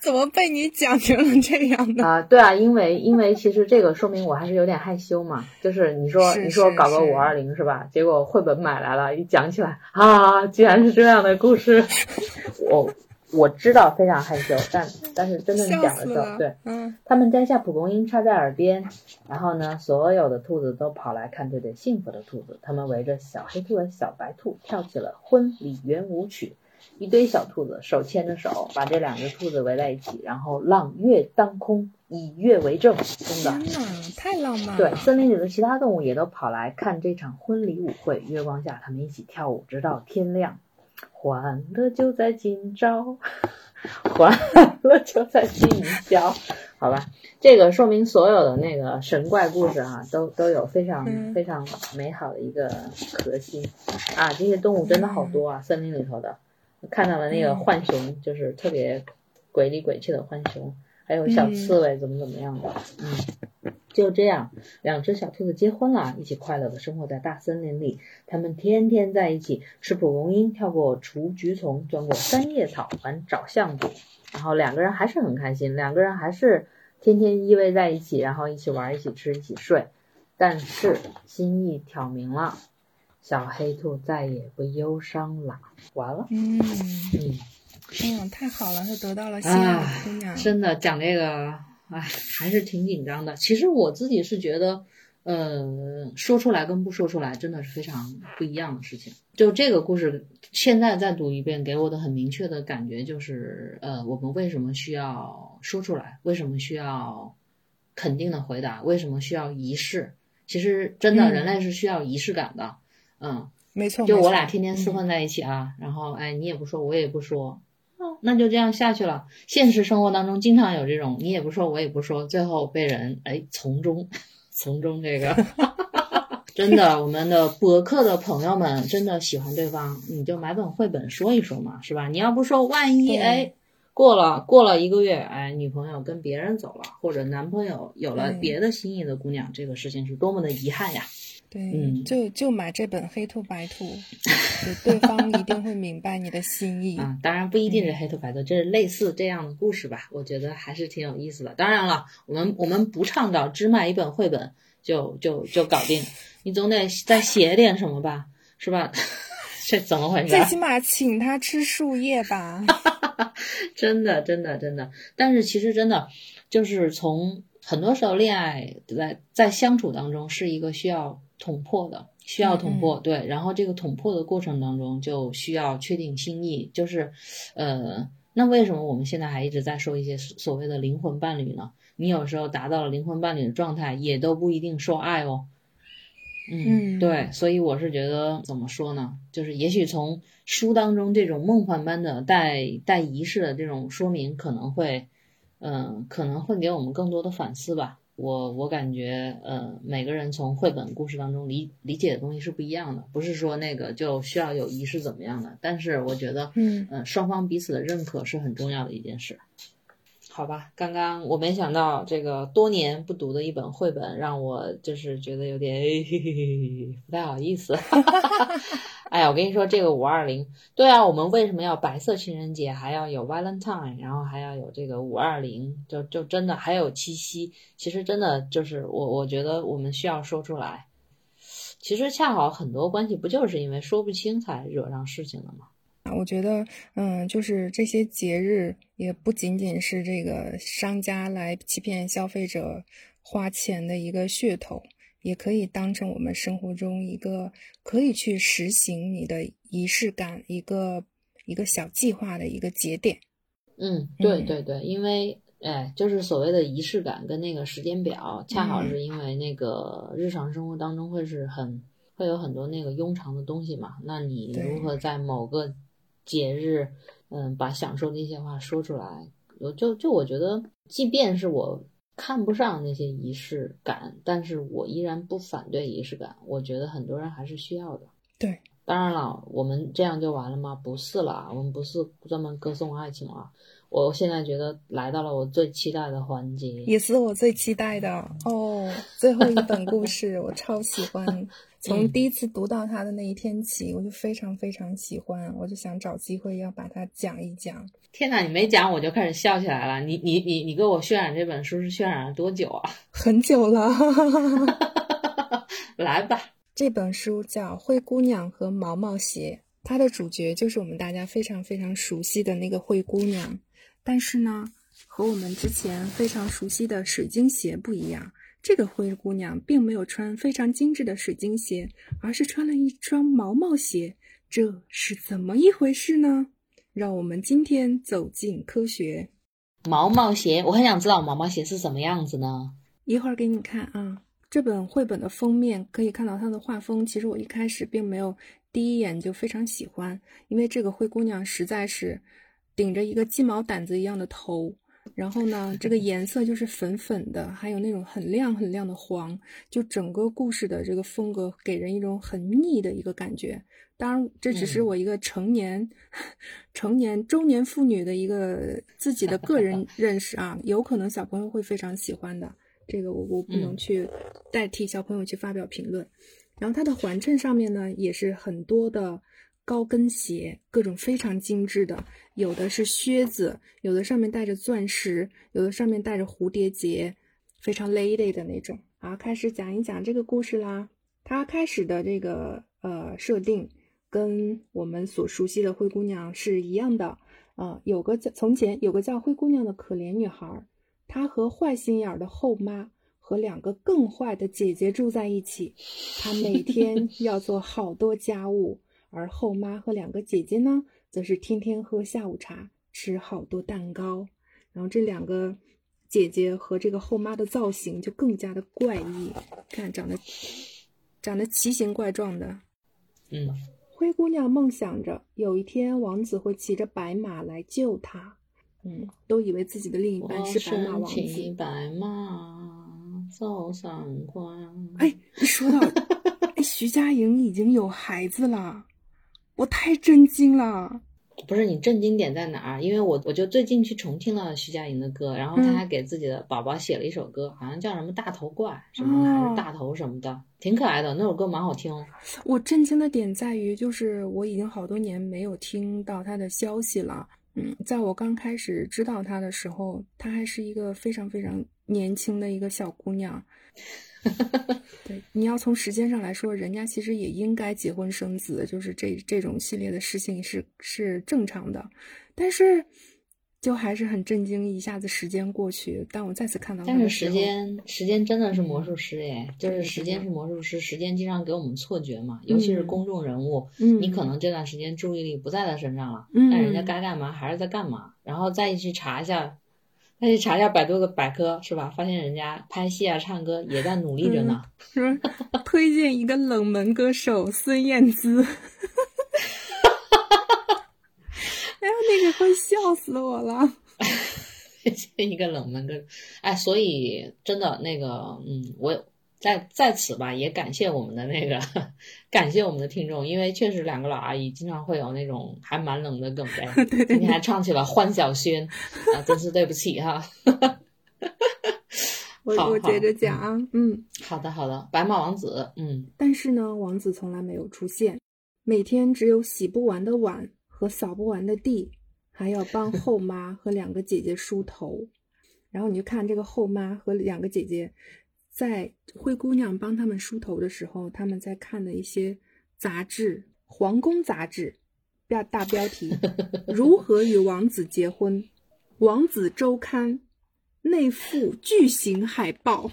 怎么被你讲成了这样的啊？对啊，因为因为其实这个说明我还是有点害羞嘛。就是你说你说搞个五二零是吧？结果绘本买来了，一讲起来啊，居然是这样的故事，我。我知道非常害羞，但但是真正讲的时候，对，嗯，他们摘下蒲公英插在耳边，然后呢，所有的兔子都跑来看这对幸福的兔子，他们围着小黑兔和小白兔跳起了婚礼圆舞曲，一堆小兔子手牵着手，把这两只兔子围在一起，然后朗月当空，以月为证，真的，太浪漫了。对，森林里的其他动物也都跑来看这场婚礼舞会，月光下，他们一起跳舞，直到天亮。欢乐就在今朝，欢乐就在今宵。好吧，这个说明所有的那个神怪故事啊，都都有非常非常美好的一个核心啊。这些动物真的好多啊，森林里头的，看到了那个浣熊，就是特别鬼里鬼气的浣熊，还有小刺猬，怎么怎么样的，嗯。就这样，两只小兔子结婚了，一起快乐的生活在大森林里。他们天天在一起吃蒲公英，跳过雏菊丛，钻过三叶草，玩找相赌。然后两个人还是很开心，两个人还是天天依偎在一起，然后一起玩，一起吃，一起睡。但是心意挑明了，小黑兔再也不忧伤了。完了，嗯嗯，嗯，太好了，他得到了心爱的姑娘。真的讲这个。哎，还是挺紧张的。其实我自己是觉得，呃，说出来跟不说出来真的是非常不一样的事情。就这个故事，现在再读一遍，给我的很明确的感觉就是，呃，我们为什么需要说出来？为什么需要肯定的回答？为什么需要仪式？其实真的，人类是需要仪式感的。嗯，没错。就我俩天天厮混在一起啊，然后哎，你也不说，我也不说。那就这样下去了。现实生活当中经常有这种，你也不说，我也不说，最后被人哎从中从中这个，真的，我们的博客的朋友们真的喜欢对方，你就买本绘本说一说嘛，是吧？你要不说，万一哎过了过了一个月，哎女朋友跟别人走了，或者男朋友有了别的心仪的姑娘，这个事情是多么的遗憾呀！对，就就买这本黑兔白兔，对方一定会明白你的心意 啊。当然不一定是黑兔白兔，这是类似这样的故事吧。我觉得还是挺有意思的。当然了，我们我们不倡导只买一本绘本就就就搞定，你总得再写点什么吧，是吧？这怎么回事？最起码请他吃树叶吧。真的，真的，真的。但是其实真的就是从很多时候恋爱在在相处当中是一个需要。捅破的需要捅破，对，然后这个捅破的过程当中就需要确定心意，就是，呃，那为什么我们现在还一直在说一些所谓的灵魂伴侣呢？你有时候达到了灵魂伴侣的状态，也都不一定说爱哦。嗯，对，所以我是觉得怎么说呢？就是也许从书当中这种梦幻般的带带仪式的这种说明，可能会，嗯，可能会给我们更多的反思吧。我我感觉，呃，每个人从绘本故事当中理理解的东西是不一样的，不是说那个就需要有仪式怎么样的。但是我觉得，嗯，呃，双方彼此的认可是很重要的一件事。好吧，刚刚我没想到这个多年不读的一本绘本，让我就是觉得有点不太好意思。哎呀，我跟你说，这个五二零，对啊，我们为什么要白色情人节，还要有 Valentine，然后还要有这个五二零，就就真的还有七夕，其实真的就是我我觉得我们需要说出来。其实恰好很多关系不就是因为说不清才惹上事情的吗？我觉得，嗯，就是这些节日也不仅仅是这个商家来欺骗消费者花钱的一个噱头，也可以当成我们生活中一个可以去实行你的仪式感一个一个小计划的一个节点。嗯，对对对，因为。哎，就是所谓的仪式感跟那个时间表，恰好是因为那个日常生活当中会是很会有很多那个庸常的东西嘛。那你如何在某个节日，嗯，把享受那些话说出来？我就就我觉得，即便是我看不上那些仪式感，但是我依然不反对仪式感。我觉得很多人还是需要的。对，当然了，我们这样就完了吗？不是啦，我们不是专门歌颂爱情啊。我现在觉得来到了我最期待的环节，也是我最期待的哦。最后一本故事我超喜欢，从第一次读到它的那一天起，我就非常非常喜欢，我就想找机会要把它讲一讲。天哪，你没讲我就开始笑起来了。你你你你给我渲染这本书是渲染了多久啊？很久了。来吧，这本书叫《灰姑娘和毛毛鞋》，它的主角就是我们大家非常非常熟悉的那个灰姑娘。但是呢，和我们之前非常熟悉的水晶鞋不一样，这个灰姑娘并没有穿非常精致的水晶鞋，而是穿了一双毛毛鞋。这是怎么一回事呢？让我们今天走进科学。毛毛鞋，我很想知道毛毛鞋是什么样子呢？一会儿给你看啊。这本绘本的封面可以看到它的画风，其实我一开始并没有第一眼就非常喜欢，因为这个灰姑娘实在是。顶着一个鸡毛掸子一样的头，然后呢，这个颜色就是粉粉的，还有那种很亮很亮的黄，就整个故事的这个风格给人一种很腻的一个感觉。当然，这只是我一个成年、成年中年妇女的一个自己的个人 认识啊，有可能小朋友会非常喜欢的。这个我我不能去代替小朋友去发表评论。然后它的环衬上面呢，也是很多的。高跟鞋，各种非常精致的，有的是靴子，有的上面带着钻石，有的上面带着蝴蝶结，非常 lady 的那种。好，开始讲一讲这个故事啦。它开始的这个呃设定，跟我们所熟悉的灰姑娘是一样的。呃，有个叫从前有个叫灰姑娘的可怜女孩，她和坏心眼的后妈和两个更坏的姐姐住在一起，她每天 要做好多家务。而后妈和两个姐姐呢，则是天天喝下午茶，吃好多蛋糕。然后这两个姐姐和这个后妈的造型就更加的怪异，看长得长得奇形怪状的。嗯，灰姑娘梦想着有一天王子会骑着白马来救她。嗯，都以为自己的另一半是白马王子。白马照闪光。哎，你说到，哎，徐佳莹已经有孩子了。我太震惊了！不是你震惊点在哪儿？因为我我就最近去重听了徐佳莹的歌，然后她还给自己的宝宝写了一首歌，好像叫什么大头怪什么还是大头什么的，挺可爱的。那首歌蛮好听。我震惊的点在于，就是我已经好多年没有听到她的消息了。嗯，在我刚开始知道她的时候，她还是一个非常非常年轻的一个小姑娘。对，你要从时间上来说，人家其实也应该结婚生子，就是这这种系列的事情是是正常的。但是，就还是很震惊，一下子时间过去，当我再次看到，但是时间时间真的是魔术师耶，就是时间是魔术师，时间经常给我们错觉嘛，尤其是公众人物，嗯你可能这段时间注意力不在他身上了，嗯但人家该干嘛还是在干嘛，然后再去查一下。那去查一下百度的百科是吧？发现人家拍戏啊、唱歌也在努力着呢。是推荐一个冷门歌手孙燕姿。哎呀，那个快笑死我了！推荐一个冷门歌，哎，所以真的那个，嗯，我。在在此吧，也感谢我们的那个，感谢我们的听众，因为确实两个老阿姨经常会有那种还蛮冷的梗呗。对对，你还唱起了欢小轩啊，真是对不起哈。我我接着讲啊，嗯，好的好的，白马王子，嗯，但是呢，王子从来没有出现。每天只有洗不完的碗和扫不完的地，还要帮后妈和两个姐姐梳头。然后你就看这个后妈和两个姐姐，在灰姑娘帮他们梳头的时候，他们在看的一些杂志，《皇宫杂志》，标大标题：如何与王子结婚，《王子周刊》内附巨型海报。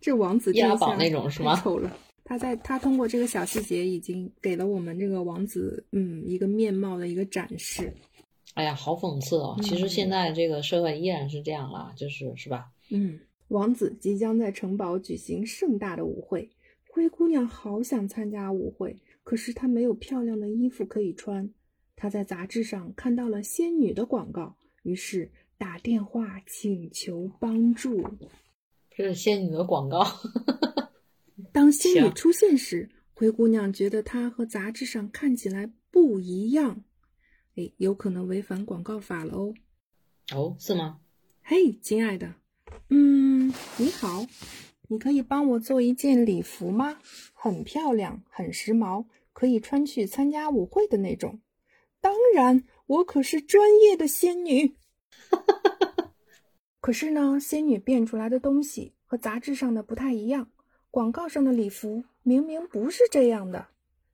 这王子押宝那种是吗？丑了。他在他通过这个小细节，已经给了我们这个王子，嗯，一个面貌的一个展示。哎呀，好讽刺哦！其实现在这个社会依然是这样了，就是是吧？嗯，王子即将在城堡举行盛大的舞会，灰姑娘好想参加舞会，可是她没有漂亮的衣服可以穿。她在杂志上看到了仙女的广告，于是打电话请求帮助。这是仙女的广告。当仙女 出现时，灰姑娘觉得她和杂志上看起来不一样，哎，有可能违反广告法了哦。哦，是吗？嘿，亲爱的，嗯，你好，你可以帮我做一件礼服吗？很漂亮，很时髦，可以穿去参加舞会的那种。当然，我可是专业的仙女。可是呢，仙女变出来的东西和杂志上的不太一样。广告上的礼服明明不是这样的，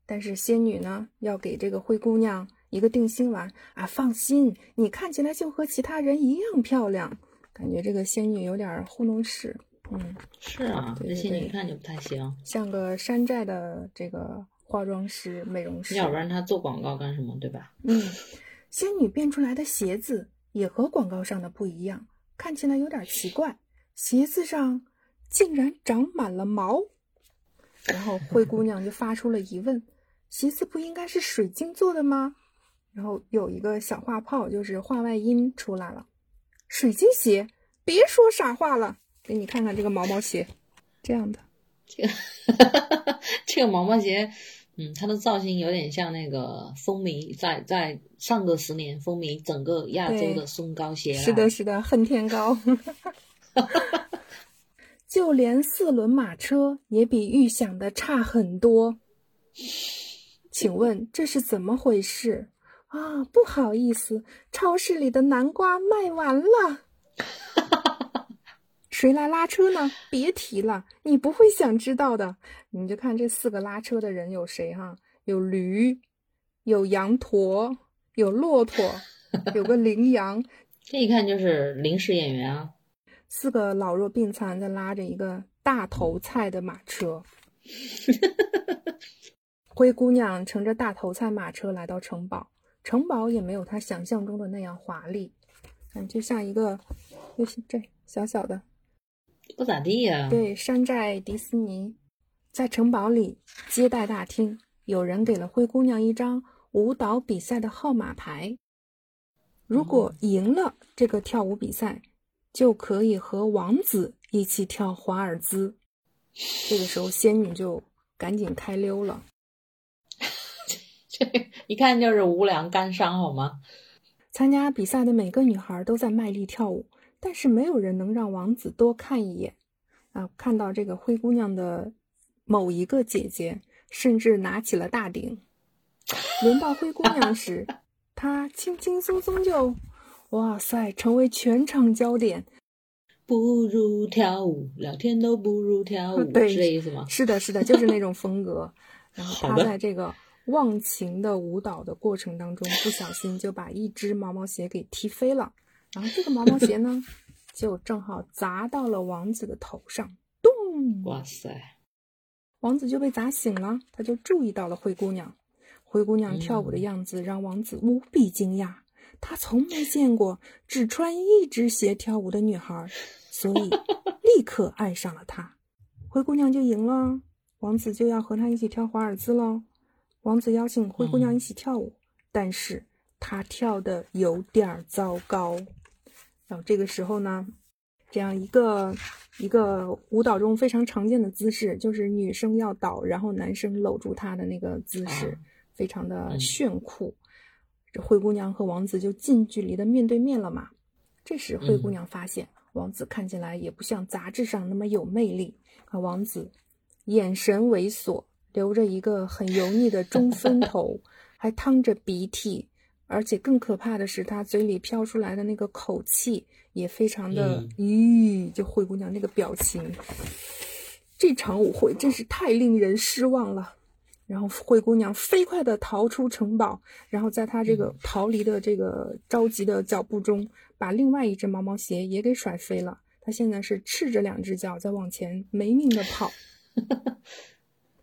但是仙女呢要给这个灰姑娘一个定心丸啊！放心，你看起来就和其他人一样漂亮。感觉这个仙女有点糊弄事，嗯，是啊，这仙女一看就不太行，像个山寨的这个化妆师、美容师。要不然她做广告干什么，对吧？嗯，仙女变出来的鞋子也和广告上的不一样，看起来有点奇怪，鞋子上。竟然长满了毛，然后灰姑娘就发出了疑问：鞋子不应该是水晶做的吗？然后有一个小画泡，就是画外音出来了。水晶鞋，别说傻话了，给你看看这个毛毛鞋，这样的。这个 这个毛毛鞋，嗯，它的造型有点像那个风靡在在上个十年风靡整个亚洲的松糕鞋。是的，是的，恨天高。就连四轮马车也比预想的差很多，请问这是怎么回事啊？不好意思，超市里的南瓜卖完了。谁来拉车呢？别提了，你不会想知道的。你就看这四个拉车的人有谁哈？有驴，有羊驼，有骆驼，有个羚羊。这一看就是临时演员啊。四个老弱病残在拉着一个大头菜的马车，灰姑娘乘着大头菜马车来到城堡，城堡也没有他想象中的那样华丽，嗯，就像一个，就是这小小的，不咋地呀。对，山寨迪士尼，在城堡里接待大厅，有人给了灰姑娘一张舞蹈比赛的号码牌，如果赢了这个跳舞比赛。就可以和王子一起跳华尔兹。这个时候，仙女就赶紧开溜了。这 一看就是无良干商，好吗？参加比赛的每个女孩都在卖力跳舞，但是没有人能让王子多看一眼。啊，看到这个灰姑娘的某一个姐姐，甚至拿起了大鼎。轮到灰姑娘时，她轻轻松松就。哇塞，成为全场焦点。不如跳舞，聊天都不如跳舞，是这意思吗？是的，是的，就是那种风格。然后她在这个忘情的舞蹈的过程当中，不小心就把一只毛毛鞋给踢飞了。然后这个毛毛鞋呢，就正好砸到了王子的头上，咚！哇塞，王子就被砸醒了，他就注意到了灰姑娘。灰姑娘跳舞的样子让王子无比惊讶。他从没见过只穿一只鞋跳舞的女孩，所以 立刻爱上了她。灰姑娘就赢了，王子就要和她一起跳华尔兹喽。王子邀请灰姑娘一起跳舞，但是她跳的有点糟糕。然后这个时候呢，这样一个一个舞蹈中非常常见的姿势，就是女生要倒，然后男生搂住她的那个姿势，非常的炫酷。这灰姑娘和王子就近距离的面对面了嘛。这时，灰姑娘发现王子看起来也不像杂志上那么有魅力。啊，王子眼神猥琐，留着一个很油腻的中分头，还淌着鼻涕，而且更可怕的是，他嘴里飘出来的那个口气也非常的嗯咦，就灰姑娘那个表情。这场舞会真是太令人失望了。然后灰姑娘飞快地逃出城堡，然后在她这个逃离的这个着急的脚步中，把另外一只毛毛鞋也给甩飞了。她现在是赤着两只脚在往前没命的跑。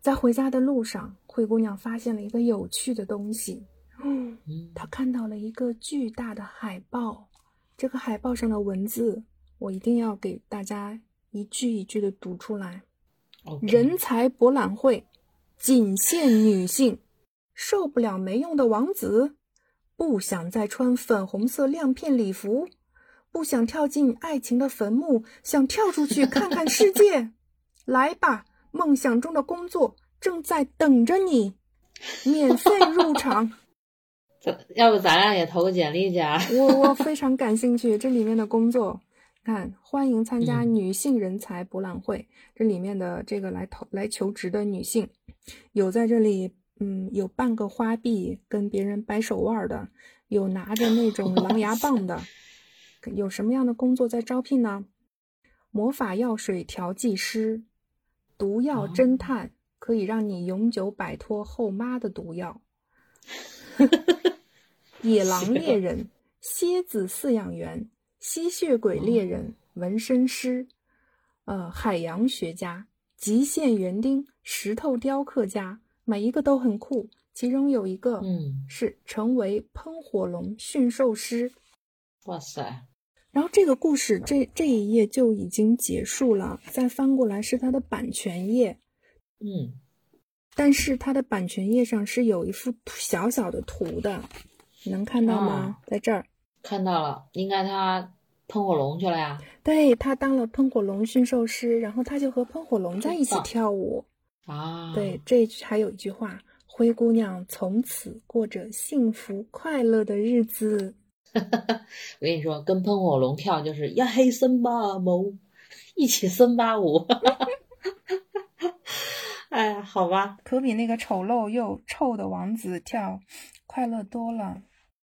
在回家的路上，灰姑娘发现了一个有趣的东西。嗯，嗯她看到了一个巨大的海报，这个海报上的文字，我一定要给大家一句一句的读出来。人才博览会，仅限女性，受不了没用的王子，不想再穿粉红色亮片礼服，不想跳进爱情的坟墓，想跳出去看看世界。来吧，梦想中的工作正在等着你，免费入场。要不咱俩也投个简历去啊？我我 非常感兴趣这里面的工作。看，欢迎参加嗯女性人才博览会。这里面的这个来投来求职的女性，有在这里，嗯，有半个花臂跟别人掰手腕的，有拿着那种 狼牙棒的。有什么样的工作在招聘呢？魔法药水调剂师、毒药侦探，可以让你永久摆脱后妈的毒药。野狼猎人、蝎子饲养员、吸血鬼猎人、纹身师，呃，海洋学家、极限园丁、石头雕刻家，每一个都很酷。其中有一个嗯，是成为喷火龙驯兽师。哇塞，然后这个故事这这一页就已经结束了，再翻过来是它的版权页，嗯，但是它的版权页上是有一幅图小小的图的，你能看到吗？在这儿，看到了，应该他喷火龙去了呀？对他当了喷火龙驯兽师，然后他就和喷火龙在一起跳舞。啊，对，，这还有一句话：灰姑娘从此过着幸福快乐的日子。我跟你说，跟喷火龙跳就是呀嘿森巴舞，一起森巴舞。哎呀，好吧，可比那个丑陋又臭的王子跳快乐多了。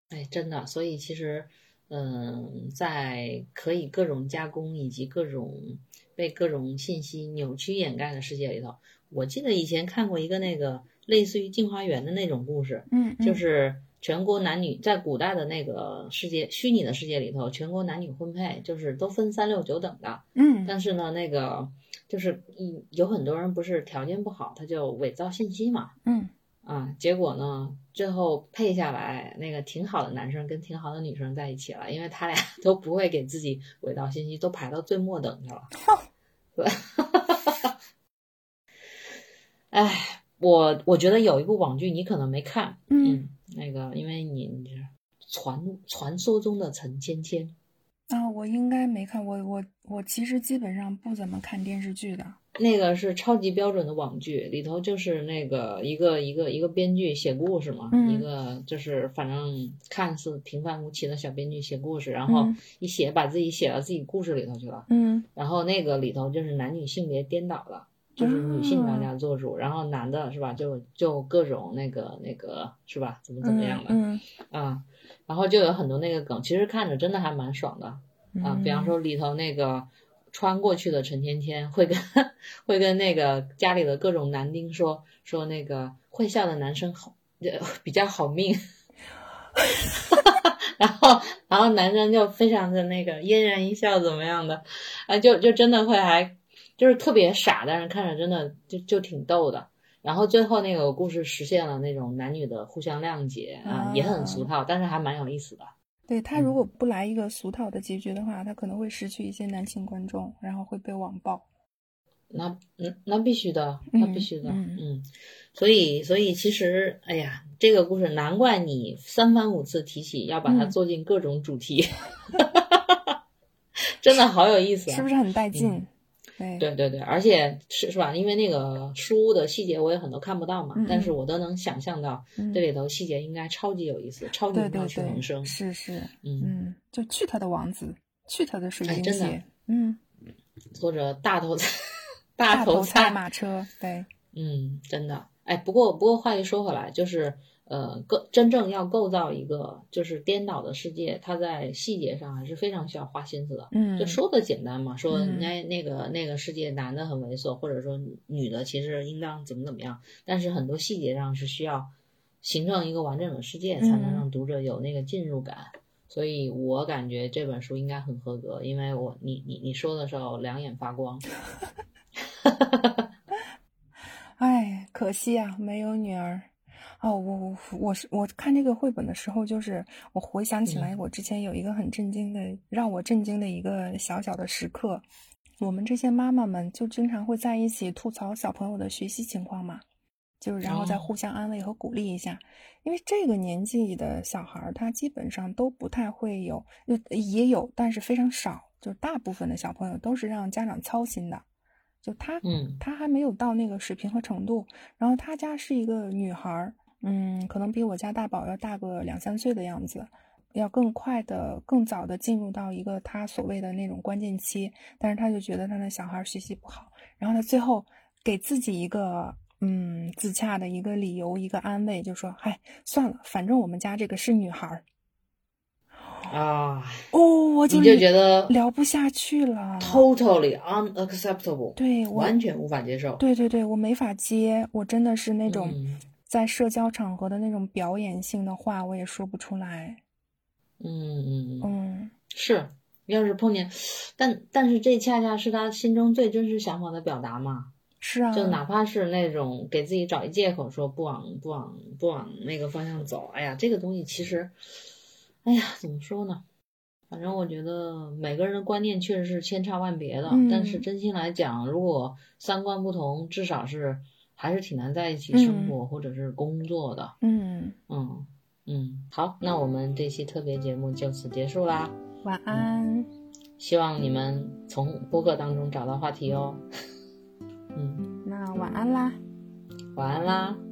哎，真的，所以其实，嗯，在可以各种加工以及各种被各种信息扭曲掩盖的世界里头，我记得以前看过一个那个类似于《镜花缘》的那种故事，嗯，嗯就是全国男女在古代的那个世界虚拟的世界里头，全国男女婚配就是都分三六九等的，嗯。但是呢，那个就是嗯，有很多人不是条件不好，他就伪造信息嘛，嗯。啊，结果呢，最后配下来那个挺好的男生跟挺好的女生在一起了，因为他俩 都不会给自己伪造信息，都排到最末等去了。对，哎，我我觉得有一部网剧你可能没看，嗯那个因为你传传说中的陈芊芊，啊，我应该没看，我我我其实基本上不怎么看电视剧的。那个是超级标准的网剧，里头就是那个一个一个一个编剧写故事嘛，嗯一个就是反正看似平凡无奇的小编剧写故事，然后嗯一写把自己写到自己故事里头去了，嗯然后那个里头就是男女性别颠倒了。就是女性当家做主，然后男的是吧？就就各种那个那个是吧？怎么怎么样的、嗯啊？然后就有很多那个梗，其实看着真的还蛮爽的。嗯啊，比方说里头那个穿过去的陈芊芊会跟会跟那个家里的各种男丁说说那个会笑的男生好呃比较好命，然后然后男生就非常的那个嫣然一笑怎么样的啊，就就真的会还就是特别傻，但是看着真的就就挺逗的。然后最后那个故事实现了那种男女的互相谅解啊，也很俗套，但是还蛮有意思的。对他如果不来一个俗套的结局的话，他可能会失去一些男性观众，然后会被网暴。那嗯，那必须的，那必须的，嗯嗯，所以所以其实，哎呀，这个故事难怪你三番五次提起要把它嗯做进各种主题，真的好有意思、啊，是不是很带劲？对对对对，而且是是吧？因为那个书的细节我也很多看不到嘛，但是我都能想象到嗯这里头细节应该超级有意思，超级妙趣横，生。是是，嗯，嗯，就去他的王子，去他的水晶哎真的鞋，嗯，作者大头菜，大头菜，马车，对，嗯，真的。哎，不过不过话又说回来，就是呃，构真正要构造一个就是颠倒的世界，它在细节上还是非常需要花心思的。嗯，就说的简单嘛，说嗯那那个那个世界男的很猥琐，或者说女的其实应当怎么怎么样，但是很多细节上是需要形成一个完整的世界，才能嗯让读者有那个进入感。所以我感觉这本书应该很合格，因为我你你你说的时候两眼发光。哎，可惜啊，没有女儿。哦，我我我是我看这个绘本的时候，就是我回想起来，嗯我之前有一个很震惊的，让我震惊的一个小小的时刻。我们这些妈妈们就经常会在一起吐槽小朋友的学习情况嘛，就是然后再哦互相安慰和鼓励一下。因为这个年纪的小孩儿，他基本上都不太会有，就也有，但是非常少。就大部分的小朋友都是让家长操心的，就他嗯他还没有到那个水平和程度。然后他家是一个女孩儿，嗯，可能比我家大宝要大个两三岁的样子，要更快的、更早的进入到一个他所谓的那种关键期。但是他就觉得他的小孩学习不好，然后他最后给自己一个嗯自洽的一个理由、一个安慰，就说：“嗨，算了，反正我们家这个是女孩儿。啊，”哦，我你就觉得聊不下去了。totally unacceptable，对我完全无法接受。对对对，我没法接，我真的是那种嗯在社交场合的那种表演性的话，我也说不出来。嗯嗯嗯，嗯是，要是碰见，但但是这恰恰是他心中最真实想法的表达嘛。是啊，就哪怕是那种给自己找一借口说不往不往不往那个方向走，哎呀，这个东西其实，哎呀，怎么说呢？反正我觉得每个人的观念确实是千差万别的，嗯但是真心来讲，如果三观不同，至少是还是挺难在一起生活、或者是工作的。嗯，嗯嗯，好，那我们这期特别节目就此结束啦。晚安。希望你们从播客当中找到话题哦。嗯，那晚安啦。晚安啦。